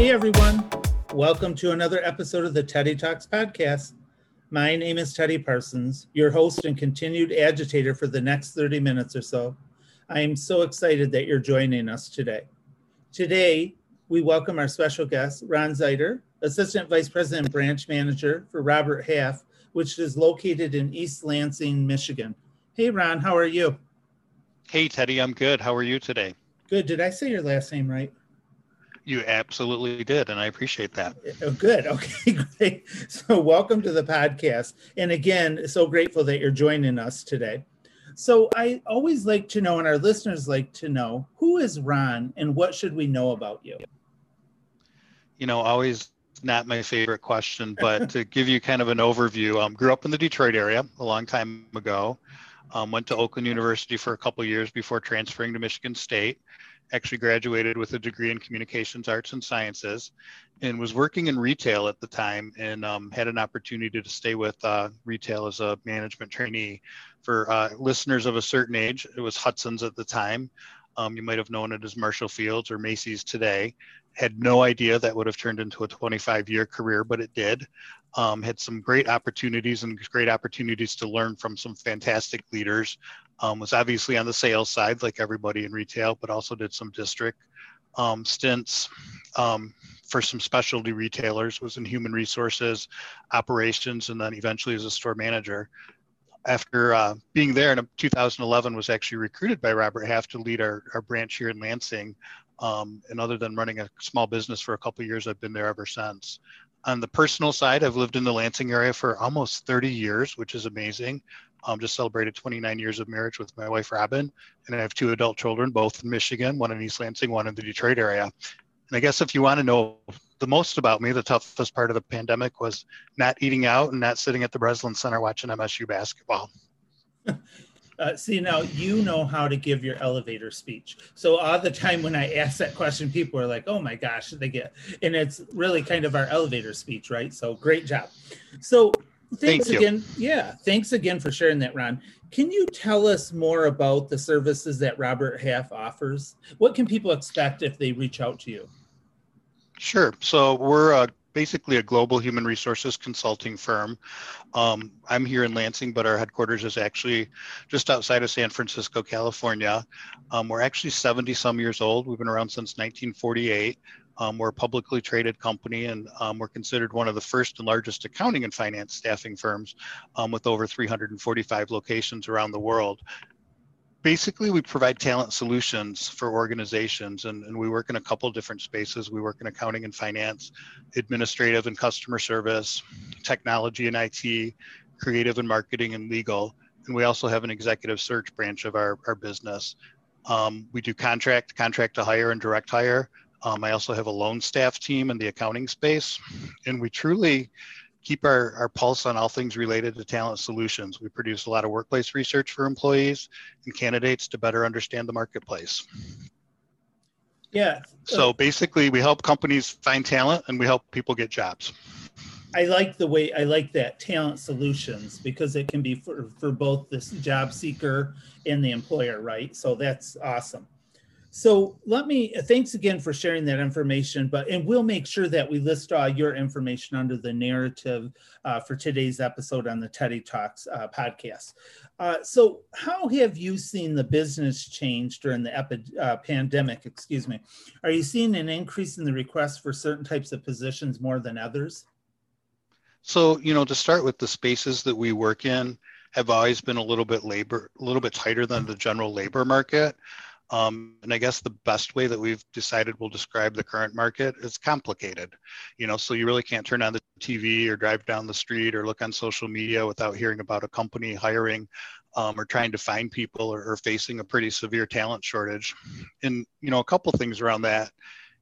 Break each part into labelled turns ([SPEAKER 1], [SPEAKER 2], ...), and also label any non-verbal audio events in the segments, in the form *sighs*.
[SPEAKER 1] Hey everyone, welcome to another episode of the Teddy Talks podcast. My name is Teddy Parsons, your host and continued agitator for the next 30 minutes or so. I am so excited that you're joining us today. Today, we welcome our special guest, Ron Zeiter, Assistant Vice President Branch Manager for Robert Half, which is located in East Lansing, Michigan. Hey, Ron, how are you?
[SPEAKER 2] Hey, Teddy, I'm good. How are you today?
[SPEAKER 1] Good. Did I say your last name right?
[SPEAKER 2] You absolutely did, and I appreciate that.
[SPEAKER 1] Oh, good. *laughs* Okay, great. So, welcome to the podcast. And again, so grateful that you're joining us today. So, I always like to know, and our listeners like to know, who is Ron and what should we know about you?
[SPEAKER 2] You know, always not my favorite question, *laughs* but to give you kind of an overview, um, grew up in the Detroit area a long time ago. Um, went to Oakland University for a couple years before transferring to Michigan State. Actually graduated with a degree in communications arts and sciences, and was working in retail at the time, and um, had an opportunity to stay with uh, retail as a management trainee. For uh, listeners of a certain age, it was Hudson's at the time. Um, you might have known it as Marshall Fields or Macy's today. Had no idea that would have turned into a 25 year career, but it did. Um, had some great opportunities and great opportunities to learn from some fantastic leaders. Um, was obviously on the sales side, like everybody in retail, but also did some district um, stints um, for some specialty retailers. Was in human resources, operations, and then eventually as a store manager. After uh, being there in 2011 was actually recruited by robert half to lead our, our branch here in lansing. Um, and other than running a small business for a couple years i've been there ever since. On the personal side i've lived in the lansing area for almost 30 years which is amazing um, just celebrated 29 years of marriage with my wife robin and i have two adult children both in michigan one in east lansing one in the detroit area. And i guess if you want to know the most about me, the toughest part of the pandemic was not eating out and not sitting at the Breslin Center watching MSU basketball. *laughs*
[SPEAKER 1] Uh, see now you know how to give your elevator speech. So all the time when i ask that question people are like oh my gosh they get and it's really kind of our elevator speech right? So great job. So thanks
[SPEAKER 2] Thank
[SPEAKER 1] again yeah thanks again for sharing that ron can you tell us more about the services that robert half offers what can people expect if they reach out to you
[SPEAKER 2] Sure. So we're uh, basically a global human resources consulting firm. Um, I'm here in Lansing, but our headquarters is actually just outside of San Francisco, California. Um, we're actually 70 some years old. We've been around since 1948. Um, we're a publicly traded company, and um, we're considered one of the first and largest accounting and finance staffing firms um, with over 345 locations around the world. Basically we provide talent solutions for organizations and, and we work in a couple different spaces. We work in accounting and finance administrative and customer service technology and it creative and marketing and legal and we also have an executive search branch of our, our business. Um, we do contract contract to hire and direct hire um, i also have a loan staff team in the accounting space and we truly keep our, our pulse on all things related to talent solutions. We produce a lot of workplace research for employees and candidates to better understand the marketplace.
[SPEAKER 1] Yeah.
[SPEAKER 2] So basically, we help companies find talent and we help people get jobs.
[SPEAKER 1] I like the way I like that talent solutions because it can be for, for both this job seeker and the employer, right? So that's awesome. So let me, thanks again for sharing that information, but, and we'll make sure that we list all your information under the narrative uh, for today's episode on the Teddy Talks uh, podcast. Uh, so how have you seen the business change during the epi- uh, pandemic, excuse me? Are you seeing an increase in the requests for certain types of positions more than others?
[SPEAKER 2] So, you know, to start with the spaces that we work in have always been a little bit labor, a little bit tighter than the general labor market. Um, and I guess the best way that we've decided we'll describe the current market is complicated. You know, so you really can't turn on the TV or drive down the street or look on social media without hearing about a company hiring um, or trying to find people or, or, facing a pretty severe talent shortage. And you know, a couple things around that.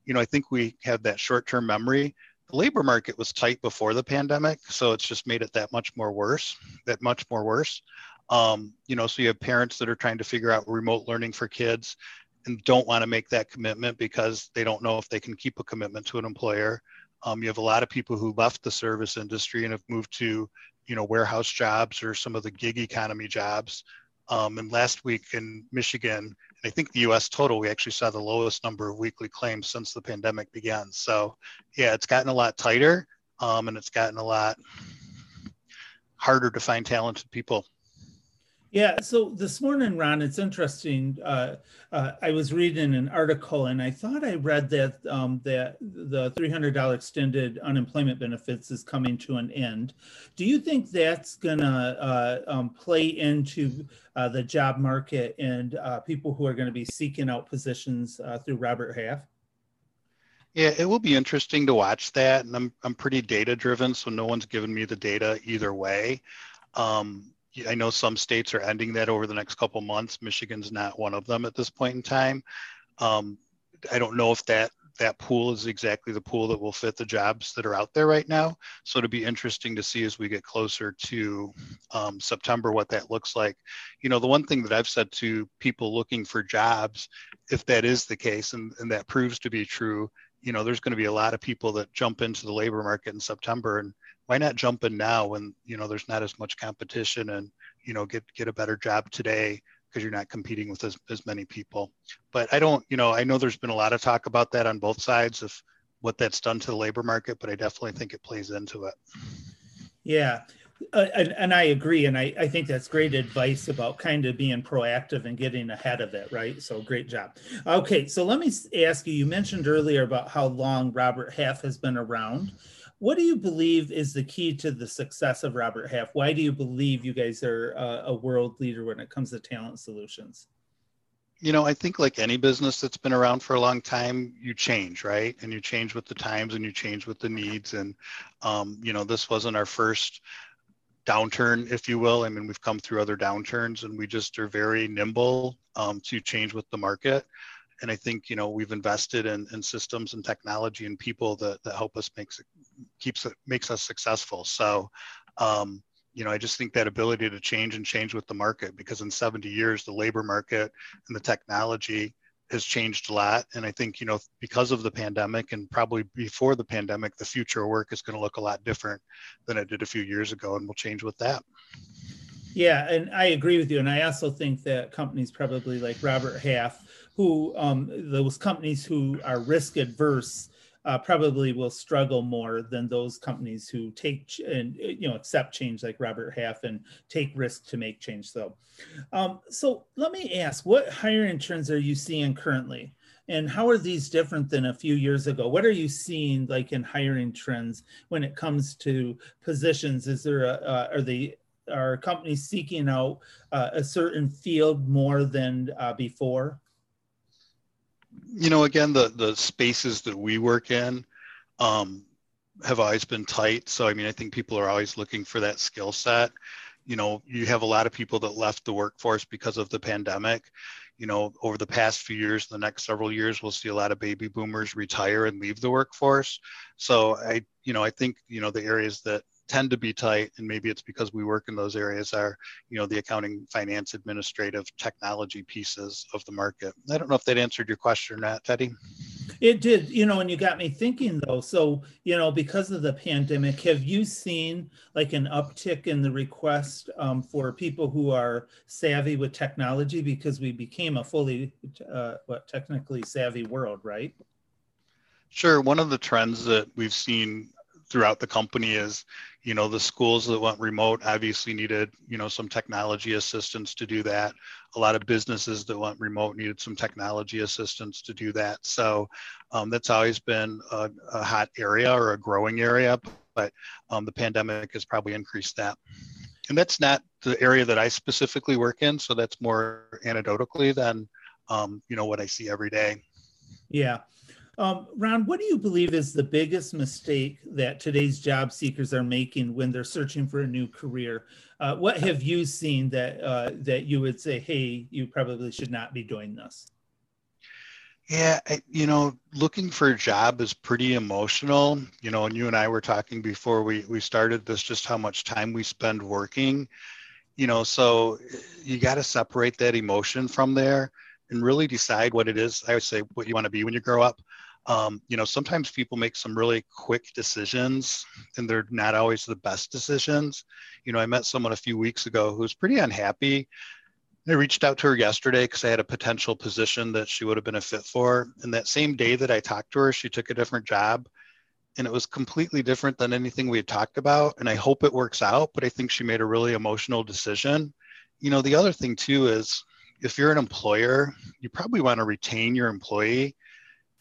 [SPEAKER 2] You know, I think we have that short-term memory. The labor market was tight before the pandemic, so it's just made it that much more worse. That much more worse. Um, you know, so you have parents that are trying to figure out remote learning for kids and don't want to make that commitment because they don't know if they can keep a commitment to an employer. Um, you have a lot of people who left the service industry and have moved to, you know, warehouse jobs or some of the gig economy jobs. Um, and last week in Michigan, and I think the US total, we actually saw the lowest number of weekly claims since the pandemic began. So, yeah, it's gotten a lot tighter um, and it's gotten a lot harder to find talented people.
[SPEAKER 1] Yeah, so this morning, Ron, it's interesting. Uh, uh, I was reading an article, and I thought I read that um, that the three hundred dollar extended unemployment benefits is coming to an end. Do you think that's gonna uh, um, play into uh, the job market and uh, people who are going to be seeking out positions uh, through Robert Half?
[SPEAKER 2] Yeah, it will be interesting to watch that, and I'm I'm pretty data driven, so no one's given me the data either way. Um, I know some states are ending that over the next couple months. Michigan's not one of them at this point in time. Um, I don't know if that that pool is exactly the pool that will fit the jobs that are out there right now. So it'll be interesting to see as we get closer to um, September what that looks like. You know, the one thing that I've said to people looking for jobs, if that is the case and, and that proves to be true, you know, there's going to be a lot of people that jump into the labor market in September and why not jump in now when you know there's not as much competition and you know get get a better job today because you're not competing with as, as many people. But i don't you know i know there's been a lot of talk about that on both sides of what that's done to the labor market but i definitely think it plays into it.
[SPEAKER 1] Yeah uh, and, and, I agree. And I, I think that's great advice about kind of being proactive and getting ahead of it, right? So great job. Okay, so let me ask you you mentioned earlier about how long Robert Half has been around. What do you believe is the key to the success of Robert Half? Why do you believe you guys are a, a world leader when it comes to talent solutions?
[SPEAKER 2] You know, I think like any business that's been around for a long time, you change, right? And you change with the times and you change with the needs. And, um, you know, this wasn't our first downturn, if you will. I mean, we've come through other downturns and we just are very nimble um, to change with the market and I think you know we've invested in, in systems and technology and people that, that help us make keeps it makes us successful. So um, you know I just think that ability to change and change with the market because in 70 years the labor market and the technology has changed a lot and I think you know because of the pandemic and probably before the pandemic the future of work is going to look a lot different than it did a few years ago and we'll change with that.
[SPEAKER 1] Yeah, and I agree with you. And I also think that companies probably like Robert Half who um, those companies who are risk adverse uh, probably will struggle more than those companies who take and you know accept change like Robert Half and take risk to make change. So, um, so let me ask, what hiring trends are you seeing currently? And how are these different than a few years ago? What are you seeing like in hiring trends when it comes to positions? Is there a, uh, are they are companies seeking out uh, a certain field more than uh, before?
[SPEAKER 2] You know, again, the the spaces that we work in um, have always been tight. So I mean, I think people are always looking for that skill set. You know, you have a lot of people that left the workforce because of the pandemic. You know, over the past few years, the next several years, we'll see a lot of baby boomers retire and leave the workforce. So I, you know, I think you know the areas that tend to be tight and maybe it's because we work in those areas are you know the accounting finance administrative technology pieces of the market. I don't know if that answered your question or not teddy.
[SPEAKER 1] It did you know and you got me thinking though. So you know because of the pandemic have you seen like an uptick in the request um, for people who are savvy with technology? Because we became a fully uh, what technically savvy world right?
[SPEAKER 2] Sure. One of the trends that we've seen throughout the company is you know the schools that went remote obviously needed you know some technology assistance to do that. A lot of businesses that went remote needed some technology assistance to do that. So um, that's always been a, a, hot area or a growing area but um, the pandemic has probably increased that. And that's not the area that i specifically work in so that's more anecdotally than um, you know what i see every day.
[SPEAKER 1] Yeah um, Ron, what do you believe is the biggest mistake that today's job seekers are making when they're searching for a new career? Uh, what have you seen that uh, that you would say, hey, you probably should not be doing this?
[SPEAKER 2] Yeah, you know, looking for a job is pretty emotional. You know, and you and I were talking before we we started this, just how much time we spend working. You know, so you got to separate that emotion from there and really decide what it is. I would say what you want to be when you grow up um, you know, sometimes people make some really quick decisions and they're not always the best decisions. You know, I met someone a few weeks ago who was pretty unhappy, I reached out to her yesterday because I had a potential position that she would have been a fit for. And that same day that I talked to her, she took a different job and it was completely different than anything we had talked about. And I hope it works out, but I think she made a really emotional decision. You know, the other thing too is if you're an employer, you probably want to retain your employee.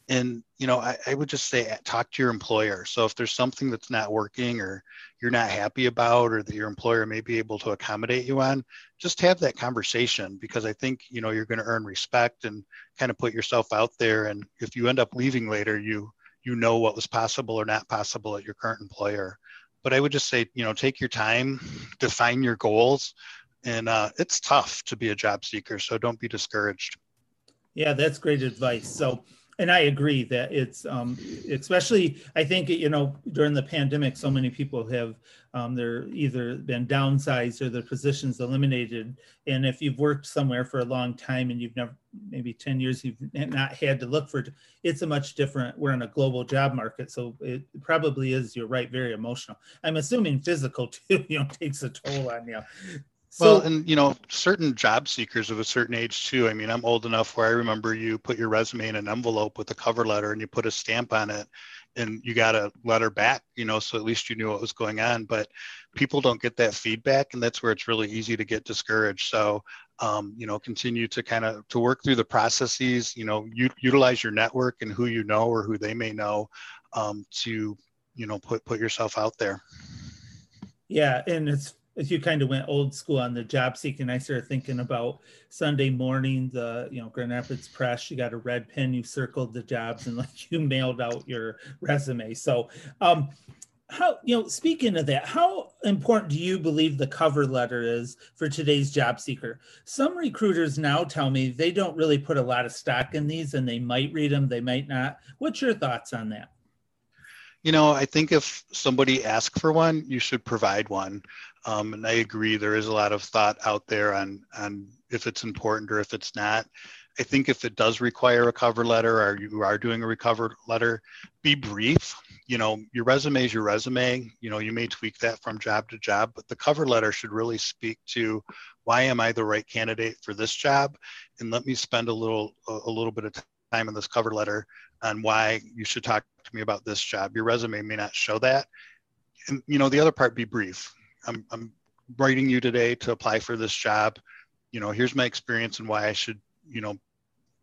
[SPEAKER 2] And, you know, I, I would just say talk to your employer. So if there's something that's not working or you're not happy about or that your employer may be able to accommodate you on, just have that conversation because I think, you know, you're going to earn respect and kind of put yourself out there. And if you end up leaving later, you you know what was possible or not possible at your current employer. But I would just say, you know, take your time, *sighs* define your goals, and uh, it's tough to be a job seeker. So don't be discouraged.
[SPEAKER 1] Yeah, that's great advice. So and I agree that it's um, especially I think you know during the pandemic, so many people have um, they're either been downsized or their positions eliminated. And if you've worked somewhere for a long time and you've never maybe ten years you've not had to look for it's a much different. We're in a global job market, so it probably is. You're right, very emotional. I'm assuming physical *laughs* too. You know, takes a toll on you.
[SPEAKER 2] So, well, and you know, certain job seekers of a certain age too. I mean, I'm old enough where I remember you put your resume in an envelope with a cover letter and you put a stamp on it and you got a letter back, you know, so at least you knew what was going on. But people don't get that feedback, and that's where it's really easy to get discouraged. So, um, you know, continue to kind of to work through the processes. You know, u- utilize your network and who you know or who they may know um, to, you know, put put yourself out there.
[SPEAKER 1] Yeah, and it's as you kind of went old school on the job seeking, I started thinking about Sunday morning, the you know Grand Rapids Press. You got a red pen, you circled the jobs, and like you *laughs* mailed out your resume. So, um, how you know speaking of that, how important do you believe the cover letter is for today's job seeker? Some recruiters now tell me they don't really put a lot of stock in these, and they might read them, they might not. What's your thoughts on that?
[SPEAKER 2] You know, I think if somebody asks for one, you should provide one. Um, and I agree, there is a lot of thought out there on, on if it's important or if it's not. I think if it does require a cover letter or you are doing a recover letter, be brief. You know, your resume is your resume. You know, you may tweak that from job to job, but the cover letter should really speak to why am I the right candidate for this job? And let me spend a little a little bit of time in this cover letter on why you should talk to me about this job. Your resume may not show that. And you know, the other part be brief. I'm, I'm writing you today to apply for this job. You know, here's my experience and why I should, you know,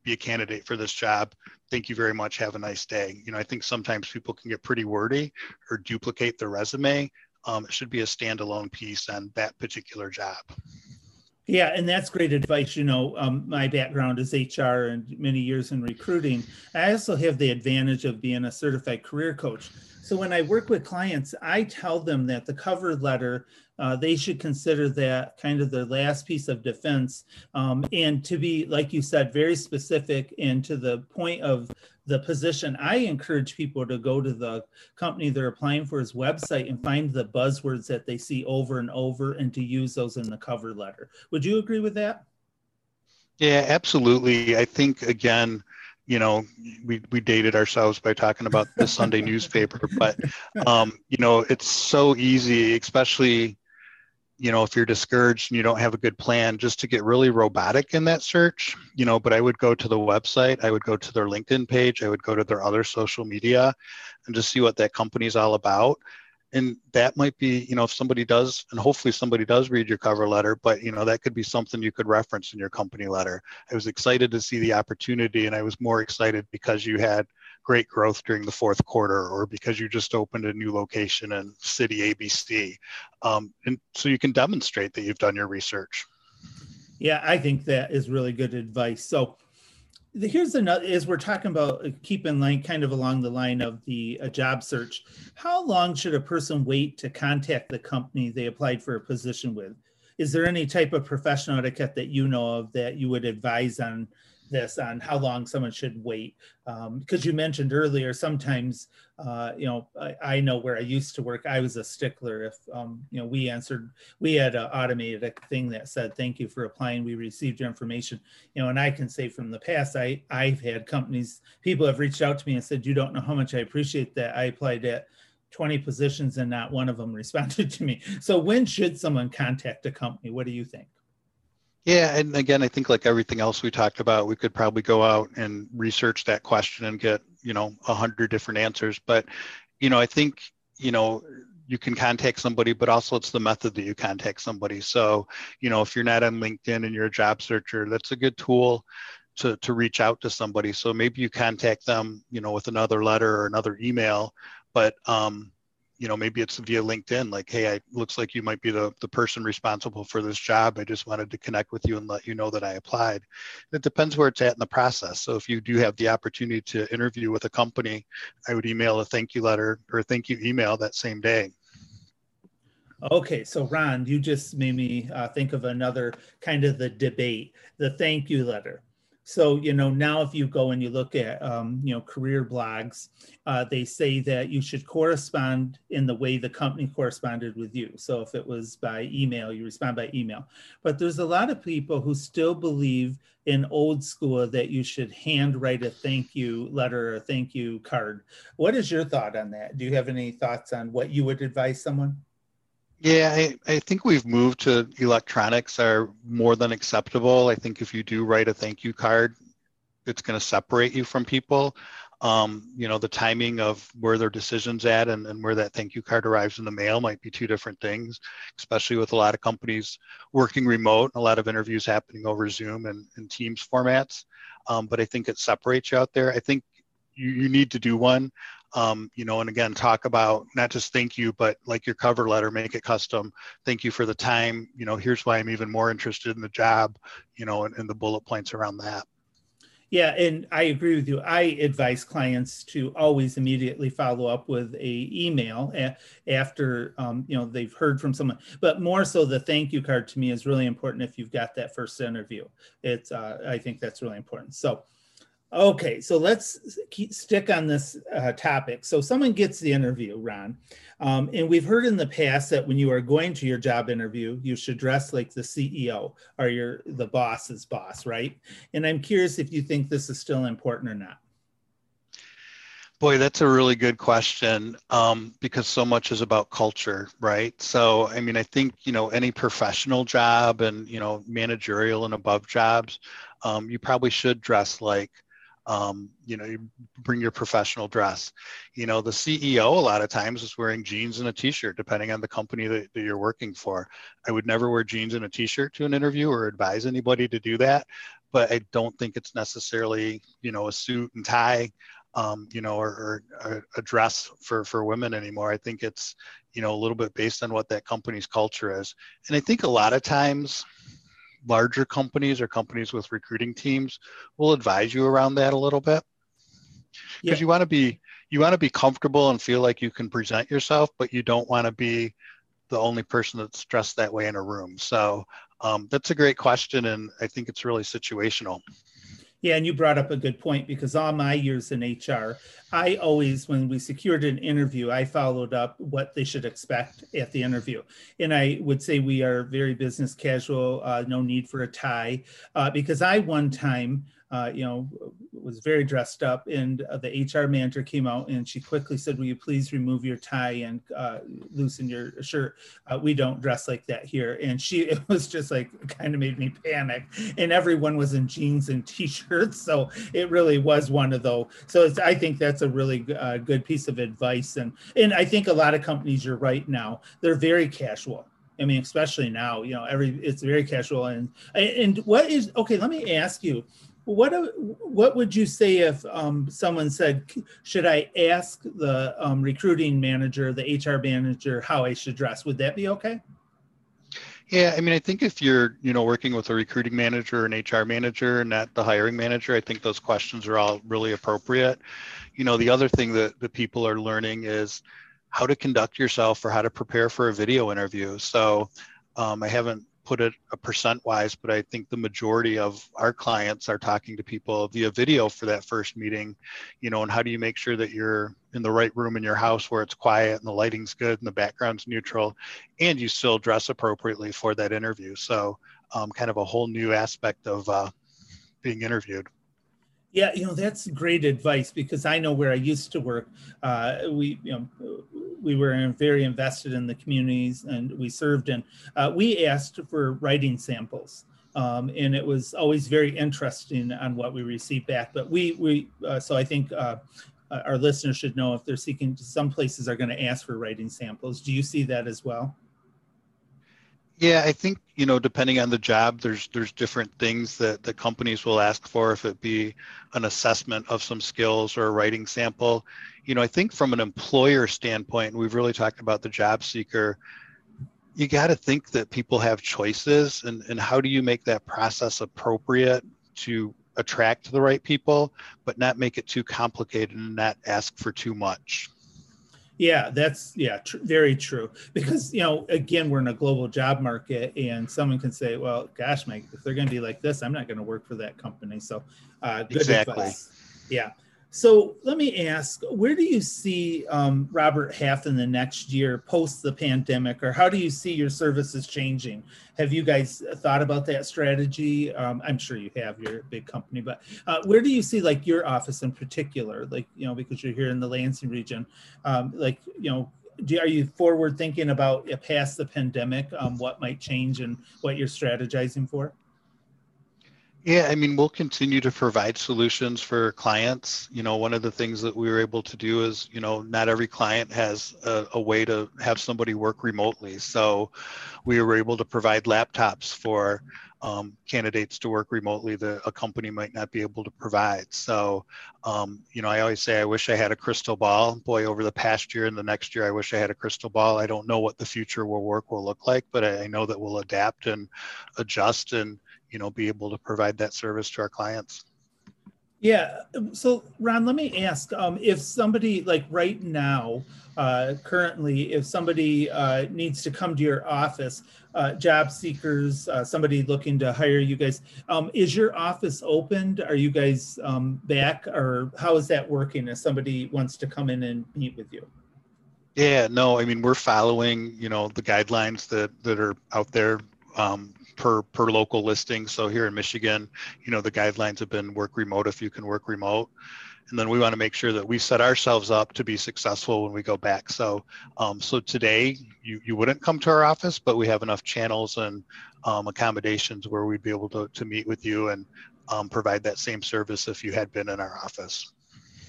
[SPEAKER 2] be a candidate for this job. Thank you very much. Have a nice day. You know, I think sometimes people can get pretty wordy or duplicate their resume. Um, it should be a standalone piece on that particular job.
[SPEAKER 1] Yeah, and that's great advice. You know, um, my background is HR and many years in recruiting. I also have the advantage of being a certified career coach. So when I work with clients, I tell them that the cover letter, uh, they should consider that kind of the last piece of defense. Um, and to be, like you said, very specific and to the point of the position, I encourage people to go to the company they're applying for his website and find the buzzwords that they see over and over and to use those in the cover letter. Would you agree with that?
[SPEAKER 2] Yeah, absolutely. I think, again, you know we we dated ourselves by talking about the sunday *laughs* newspaper but um you know it's so easy especially you know if you're discouraged and you don't have a good plan just to get really robotic in that search you know but i would go to the website i would go to their linkedin page i would go to their other social media and just see what that company is all about. And that might be you know if somebody does and hopefully somebody does read your cover letter but you know that could be something you could reference in your company letter. I was excited to see the opportunity and i was more excited because you had great growth during the fourth quarter or because you just opened a new location in city abc um, and so you can demonstrate that you've done your research.
[SPEAKER 1] Yeah i think that is really good advice. So here's another as we're talking about uh, keep in line kind of along the line of the uh, job search how long should a person wait to contact the company they applied for a position with? Is there any type of professional etiquette that you know of that you would advise on this on how long someone should wait. Because um, you mentioned earlier sometimes uh, you know I, I, know where i used to work i was a stickler. If um, you know we answered we had an automated thing that said thank you for applying we received your information. You know and i can say from the past i i've had companies people have reached out to me and said you don't know how much i appreciate that. I applied at 20 positions and not one of them *laughs* responded to me. So when should someone contact a company? What do you think
[SPEAKER 2] Yeah, and again, I think like everything else we talked about, we could probably go out and research that question and get you know a hundred different answers. But you know, I think you know you can contact somebody, but also it's the method that you contact somebody. So you know, if you're not on LinkedIn and you're a job searcher, that's a good tool to to reach out to somebody. So maybe you contact them, you know, with another letter or another email, but um, you know maybe it's via linkedin like hey i looks like you might be the, the person responsible for this job. I just wanted to connect with you and let you know that i applied. It depends where it's at in the process. So if you do have the opportunity to interview with a company i would email a thank you letter or thank you email that same day.
[SPEAKER 1] Okay, so Ron, you just made me uh, think of another kind of the debate, the thank you letter. So, you know, now if you go and you look at, um, you know, career blogs, uh, they say that you should correspond in the way the company corresponded with you. So if it was by email, you respond by email. But there's a lot of people who still believe in old school that you should handwrite a thank you letter or a thank you card. What is your thought on that? Do you have any thoughts on what you would advise someone?
[SPEAKER 2] Yeah, I, I think we've moved to electronics are more than acceptable. I think if you do write a thank you card, it's going to separate you from people. Um, you know, the timing of where their decision's at and, and where that thank you card arrives in the mail might be two different things, especially with a lot of companies working remote, a lot of interviews happening over Zoom and, and Teams formats. Um, but I think it separates you out there. I think you, you need to do one um, you know, and again, talk about not just thank you, but like your cover letter, make it custom. Thank you for the time. You know, here's why I'm even more interested in the job, you know, and, and the bullet points around that.
[SPEAKER 1] Yeah, and I agree with you. I advise clients to always immediately follow up with a email after um, you know they've heard from someone. But more so, the thank you card to me is really important if you've got that first interview. It's uh, I think that's really important. So Okay, so let's keep, stick on this uh, topic. So someone gets the interview, Ron, um, and we've heard in the past that when you are going to your job interview, you should dress like the CEO or your the boss's boss, right? And I'm curious if you think this is still important or not.
[SPEAKER 2] Boy, that's a really good question um, because so much is about culture, right? So, I mean, I think you know any professional job and you know managerial and above jobs, um, you probably should dress like um, you know, you bring your professional dress. You know, the CEO a lot of times is wearing jeans and a t-shirt, depending on the company that, that you're working for. I would never wear jeans and a t-shirt to an interview or advise anybody to do that. But I don't think it's necessarily, you know, a suit and tie, um, you know, or, or a dress for for women anymore. I think it's, you know, a little bit based on what that company's culture is. And I think a lot of times, larger companies or companies with recruiting teams will advise you around that a little bit. Because yeah. you want to be you want to be comfortable and feel like you can present yourself but you don't want to be the only person that's dressed that way in a room. So um, that's a great question and i think it's really situational
[SPEAKER 1] yeah, and you brought up a good point because all my years in HR, I always, when we secured an interview, I followed up what they should expect at the interview. And I would say we are very business casual, uh, no need for a tie. Uh, because I, one time, uh, you know, was very dressed up, and uh, the HR manager came out and she quickly said, "Will you please remove your tie and uh, loosen your shirt? Uh, we don't dress like that here." And she, *laughs* it was just like kind of made me panic. And everyone was in jeans and t-shirts, so it really was one of those. So I think that's a really uh, good piece of advice, and and I think a lot of companies, you're right now, they're very casual. I mean, especially now, you know, every it's very casual and and what is okay? Let me ask you what what would you say if um, someone said, "Should I ask the um, recruiting manager, the HR manager, how I should dress?" Would that be okay?
[SPEAKER 2] Yeah, I mean, I think if you're, you know, working with a recruiting manager and HR manager, not the hiring manager, I think those questions are all really appropriate. You know, the other thing that the people are learning is how to conduct yourself or how to prepare for a video interview. So um, I haven't put it a percent wise, but I think the majority of our clients are talking to people via video for that first meeting, you know, and how do you make sure that you're in the right room in your house where it's quiet and the lighting's good and the background's neutral and you still dress appropriately for that interview. So um, kind of a whole new aspect of uh, being interviewed.
[SPEAKER 1] Yeah, you know that's great advice because I know where I used to work. Uh, we, you know, we were very invested in the communities and we served in. Uh, we asked for writing samples, Um, and it was always very interesting on what we received back. But we, we uh, so I think uh, our listeners should know if they're seeking, some places are going to ask for writing samples. Do you see that as well?
[SPEAKER 2] Yeah, I think you know, depending on the job, there's there's different things that the companies will ask for. If it be an assessment of some skills or a writing sample, you know, I think from an employer standpoint, we've really talked about the job seeker. You got to think that people have choices, and and how do you make that process appropriate to attract the right people, but not make it too complicated and not ask for too much.
[SPEAKER 1] Yeah, that's yeah, tr- very true. Because you know, again, we're in a global job market, and someone can say, "Well, gosh, Mike, if they're going to be like this, I'm not going to work for that company." So, uh, good exactly. advice. Yeah. So let me ask, where do you see um, Robert Half in the next year post the pandemic, or how do you see your services changing? Have you guys thought about that strategy? Um, I'm sure you have. You're a big company, but uh, where do you see like your office in particular? Like you know, because you're here in the Lansing region, um, like you know, do, are you forward thinking about past the pandemic? Um, what might change and what you're strategizing for?
[SPEAKER 2] Yeah, I mean, we'll continue to provide solutions for clients. You know, one of the things that we were able to do is, you know, not every client has a, a, way to have somebody work remotely. So we were able to provide laptops for um, candidates to work remotely that a company might not be able to provide. So, um, you know, I always say I wish I had a crystal ball. Boy, over the past year and the next year, I wish I had a crystal ball. I don't know what the future will work will look like, but I, I know that we'll adapt and adjust and you know be able to provide that service to our clients?
[SPEAKER 1] Yeah so ron let me ask um, if somebody like right now uh, currently if somebody uh, needs to come to your office uh, job seekers uh, somebody looking to hire you guys um, is your office opened? Are you guys um, back? Or how is that working if somebody wants to come in and meet with you?
[SPEAKER 2] Yeah no i mean we're following you know the guidelines that that are out there um, per per local listing. So here in Michigan, you know, the guidelines have been work remote if you can work remote. And then we want to make sure that we set ourselves up to be successful when we go back. So, um, so today you, you wouldn't come to our office, but we have enough channels and um, accommodations where we'd be able to, to meet with you and um, provide that same service if you had been in our office.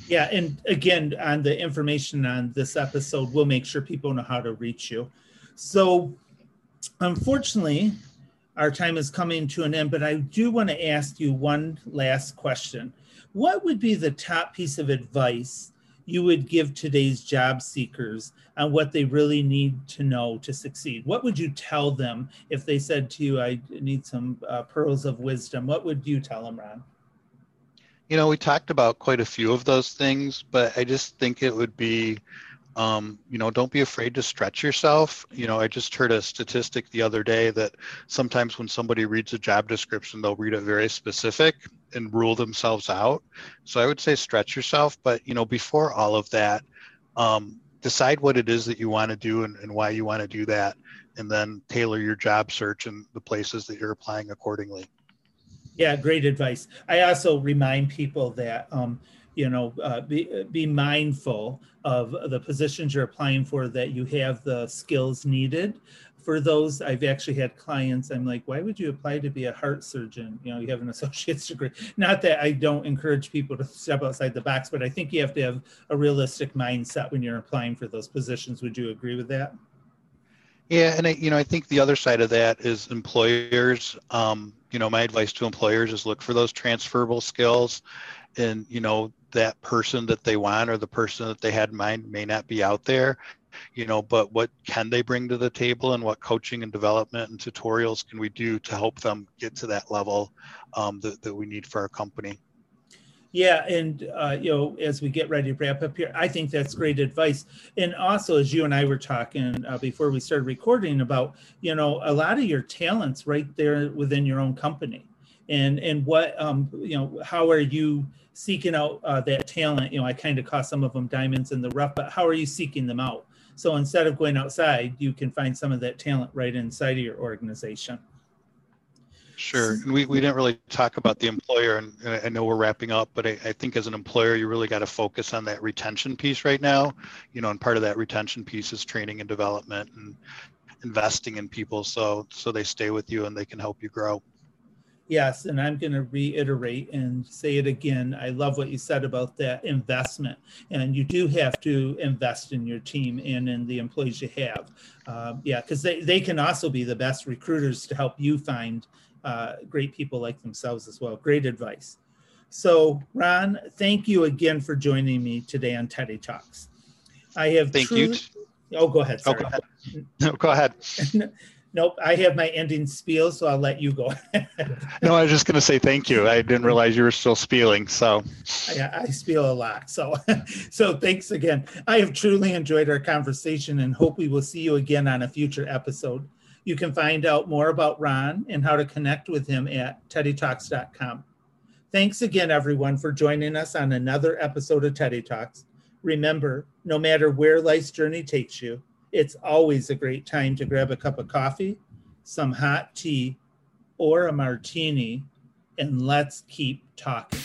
[SPEAKER 1] Yeah, and again, on the information on this episode, we'll make sure people know how to reach you. So, unfortunately, our time is coming to an end, but I do want to ask you one last question. What would be the top piece of advice you would give today's job seekers on what they really need to know to succeed? What would you tell them if they said to you, I need some uh, pearls of wisdom? What would you tell them, Ron?
[SPEAKER 2] You know, we talked about quite a few of those things, but I just think it would be um, you know, don't be afraid to stretch yourself. You know, I just heard a statistic the other day that sometimes when somebody reads a job description, they'll read it very specific and rule themselves out. So I would say stretch yourself. But, you know, before all of that, um, decide what it is that you want to do and, and why you want to do that. And then tailor your job search and the places that you're applying accordingly.
[SPEAKER 1] Yeah, great advice. I also remind people that, um, you know, uh, be, be mindful of the positions you're applying for that you have the skills needed. For those i've actually had clients i'm like why would you apply to be a heart surgeon? You know you have an *laughs* associate's degree. Not that i don't encourage people to step outside the box but i think you have to have a realistic mindset when you're applying for those positions. Would you agree with that?
[SPEAKER 2] Yeah and I, you know i think the other side of that is employers um, you know my advice to employers is look for those transferable skills and you know that person that they want or the person that they had in mind may not be out there you know but what can they bring to the table and what coaching and development and tutorials can we do to help them get to that level um, that, that we need for our company
[SPEAKER 1] yeah, and uh, you know, as we get ready to wrap up here, I think that's great advice. And also, as you and I were talking uh, before we started recording about, you know, a lot of your talents right there within your own company, and and what, um, you know, how are you seeking out uh, that talent. You know, I kind of call some of them diamonds in the rough, but how are you seeking them out? So instead of going outside, you can find some of that talent right inside of your organization.
[SPEAKER 2] Sure. We, we didn't really talk about the employer, and I know we're wrapping up, but I, I think as an employer, you really got to focus on that retention piece right now. You know, and part of that retention piece is training and development and investing in people so so they stay with you and they can help you grow.
[SPEAKER 1] Yes, and I'm going to reiterate and say it again. I love what you said about that investment. And you do have to invest in your team and in the employees you have. Um, yeah, because they, they can also be the best recruiters to help you find uh, great people like themselves as well. Great advice. So, Ron, thank you again for joining me today on Teddy Talks. I have
[SPEAKER 2] thank
[SPEAKER 1] truly,
[SPEAKER 2] you.
[SPEAKER 1] Oh, go ahead.
[SPEAKER 2] Oh, go ahead. *laughs* No, go ahead. *laughs*
[SPEAKER 1] nope, I have my ending spiel, so I'll let you go. *laughs*
[SPEAKER 2] no, I was just going to say thank you. I didn't realize you were still spieling. So
[SPEAKER 1] I, I spiel a lot. So, *laughs* so thanks again. I have truly enjoyed our conversation and hope we will see you again on a future episode. You can find out more about Ron and how to connect with him at teddytalks.com. Thanks again, everyone, for joining us on another episode of Teddy Talks. Remember, no matter where life's journey takes you, it's always a great time to grab a cup of coffee, some hot tea, or a martini, and let's keep talking.